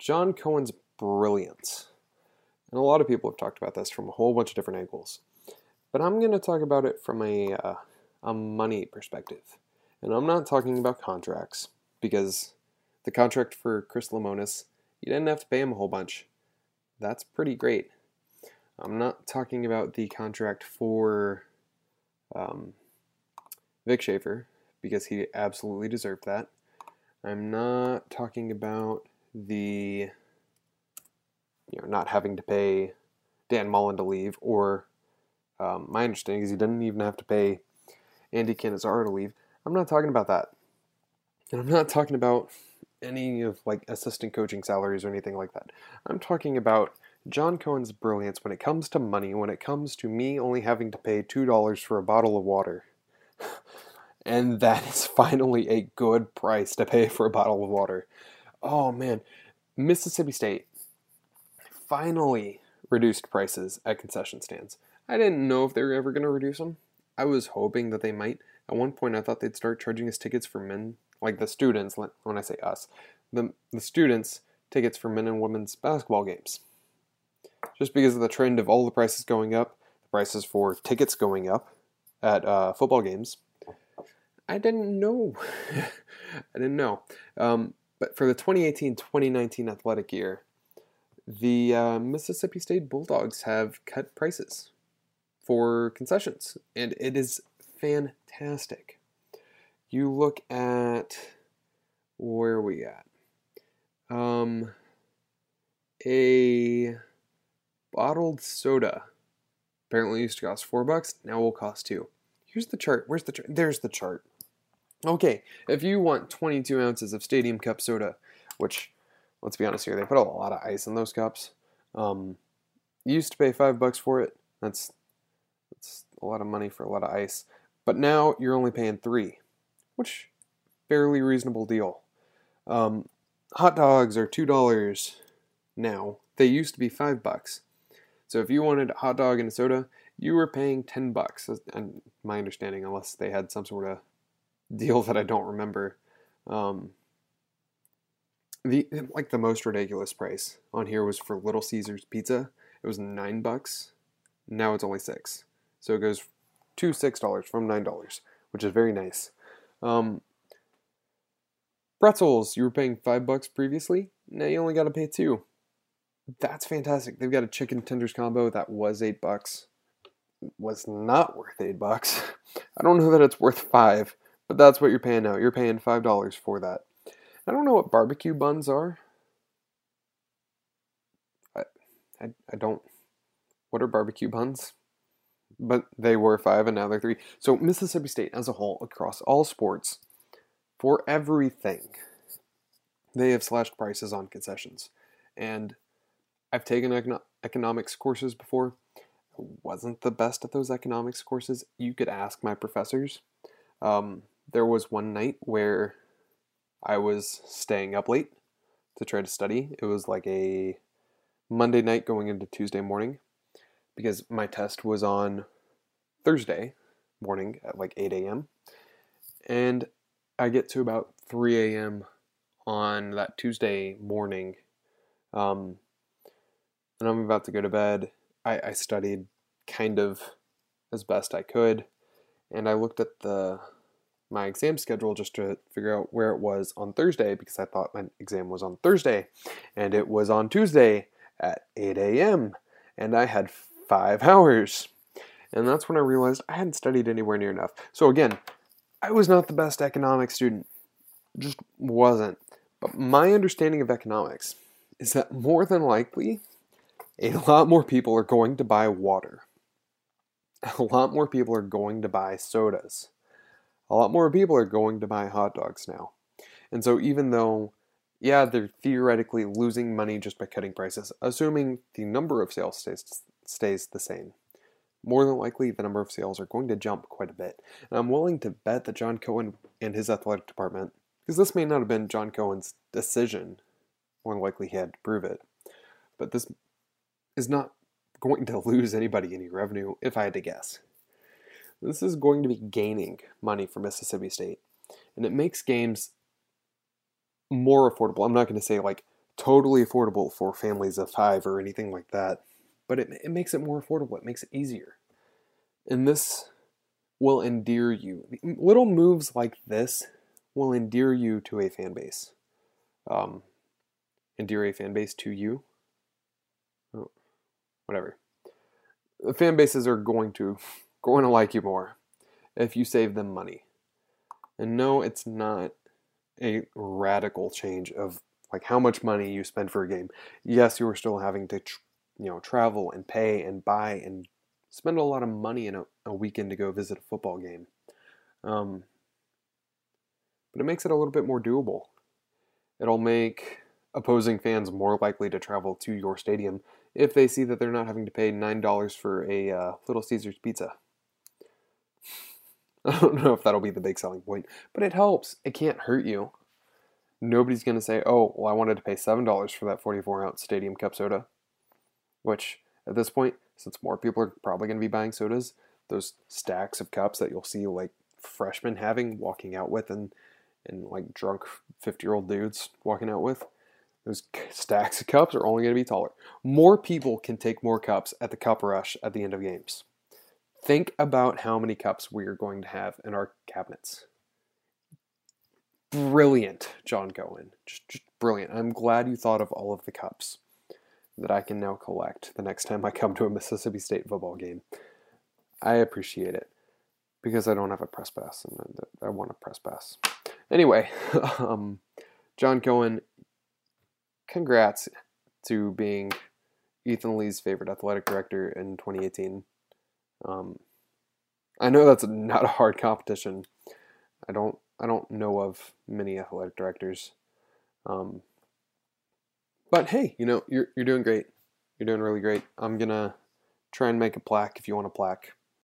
John Cohen's brilliance. And a lot of people have talked about this from a whole bunch of different angles. But I'm going to talk about it from a, uh, a money perspective. And I'm not talking about contracts, because the contract for Chris Lemonis, you didn't have to pay him a whole bunch. That's pretty great. I'm not talking about the contract for um, Vic Schaefer, because he absolutely deserved that. I'm not talking about the you know not having to pay Dan Mullen to leave, or um, my understanding is he didn't even have to pay Andy Cannizaro to leave. I'm not talking about that, and I'm not talking about any of like assistant coaching salaries or anything like that. I'm talking about John Cohen's brilliance when it comes to money, when it comes to me only having to pay $2 for a bottle of water. and that is finally a good price to pay for a bottle of water. Oh man, Mississippi State finally reduced prices at concession stands. I didn't know if they were ever going to reduce them. I was hoping that they might. At one point, I thought they'd start charging us tickets for men, like the students, when I say us, the, the students, tickets for men and women's basketball games. Just because of the trend of all the prices going up, the prices for tickets going up at uh, football games, I didn't know. I didn't know. Um, but for the 2018 2019 athletic year, the uh, Mississippi State Bulldogs have cut prices for concessions, and it is fantastic. You look at where are we at? Um, a bottled soda apparently used to cost four bucks, now will cost two. Here's the chart. Where's the chart? There's the chart. Okay, if you want 22 ounces of Stadium Cup soda, which, let's be honest here, they put a lot of ice in those cups. Um, you used to pay five bucks for it. That's that's a lot of money for a lot of ice. But now you're only paying three, which fairly reasonable deal. Um, hot dogs are two dollars now. They used to be five bucks. So if you wanted a hot dog and a soda, you were paying ten bucks. And my understanding, unless they had some sort of deal that I don't remember. Um, the like the most ridiculous price on here was for Little Caesars pizza. It was nine bucks. Now it's only six, so it goes to six dollars from nine dollars, which is very nice. Um, pretzels, you were paying five bucks previously. Now you only got to pay two. That's fantastic. They've got a chicken tenders combo that was eight bucks. Was not worth eight bucks. I don't know that it's worth five. But that's what you're paying now. You're paying $5 for that. I don't know what barbecue buns are. I, I, I don't. What are barbecue buns? But they were five and now they're three. So Mississippi State as a whole, across all sports, for everything, they have slashed prices on concessions. And I've taken econo- economics courses before. I wasn't the best at those economics courses. You could ask my professors. Um, there was one night where I was staying up late to try to study. It was like a Monday night going into Tuesday morning because my test was on Thursday morning at like 8 a.m. And I get to about 3 a.m. on that Tuesday morning. Um, and I'm about to go to bed. I, I studied kind of as best I could. And I looked at the my exam schedule just to figure out where it was on Thursday because I thought my exam was on Thursday and it was on Tuesday at 8 a.m. and I had five hours. And that's when I realized I hadn't studied anywhere near enough. So again, I was not the best economics student, just wasn't. But my understanding of economics is that more than likely, a lot more people are going to buy water. A lot more people are going to buy sodas a lot more people are going to buy hot dogs now. And so even though, yeah, they're theoretically losing money just by cutting prices, assuming the number of sales stays, stays the same, more than likely the number of sales are going to jump quite a bit. And I'm willing to bet that John Cohen and his athletic department, because this may not have been John Cohen's decision, more likely he had to prove it, but this is not going to lose anybody any revenue if I had to guess. This is going to be gaining money for Mississippi State. And it makes games more affordable. I'm not going to say like totally affordable for families of five or anything like that, but it, it makes it more affordable. It makes it easier. And this will endear you. Little moves like this will endear you to a fan base. Um, endear a fan base to you. Oh, whatever. The fan bases are going to going to like you more if you save them money. And no, it's not a radical change of like how much money you spend for a game. Yes, you are still having to, tr- you know, travel and pay and buy and spend a lot of money in a, a weekend to go visit a football game. Um, but it makes it a little bit more doable. It'll make opposing fans more likely to travel to your stadium if they see that they're not having to pay $9 for a uh, Little Caesars pizza. I don't know if that'll be the big selling point, but it helps. It can't hurt you. Nobody's going to say, oh, well, I wanted to pay $7 for that 44 ounce Stadium Cup soda. Which, at this point, since more people are probably going to be buying sodas, those stacks of cups that you'll see like freshmen having, walking out with, and, and like drunk 50 year old dudes walking out with, those stacks of cups are only going to be taller. More people can take more cups at the cup rush at the end of games. Think about how many cups we are going to have in our cabinets. Brilliant, John Cohen. Just, just brilliant. I'm glad you thought of all of the cups that I can now collect the next time I come to a Mississippi State football game. I appreciate it because I don't have a press pass and I want a press pass. Anyway, um, John Cohen, congrats to being Ethan Lee's favorite athletic director in 2018. Um, I know that's not a hard competition. I don't I don't know of many athletic directors. Um, but hey, you know, you're you're doing great. You're doing really great. I'm gonna try and make a plaque if you want a plaque.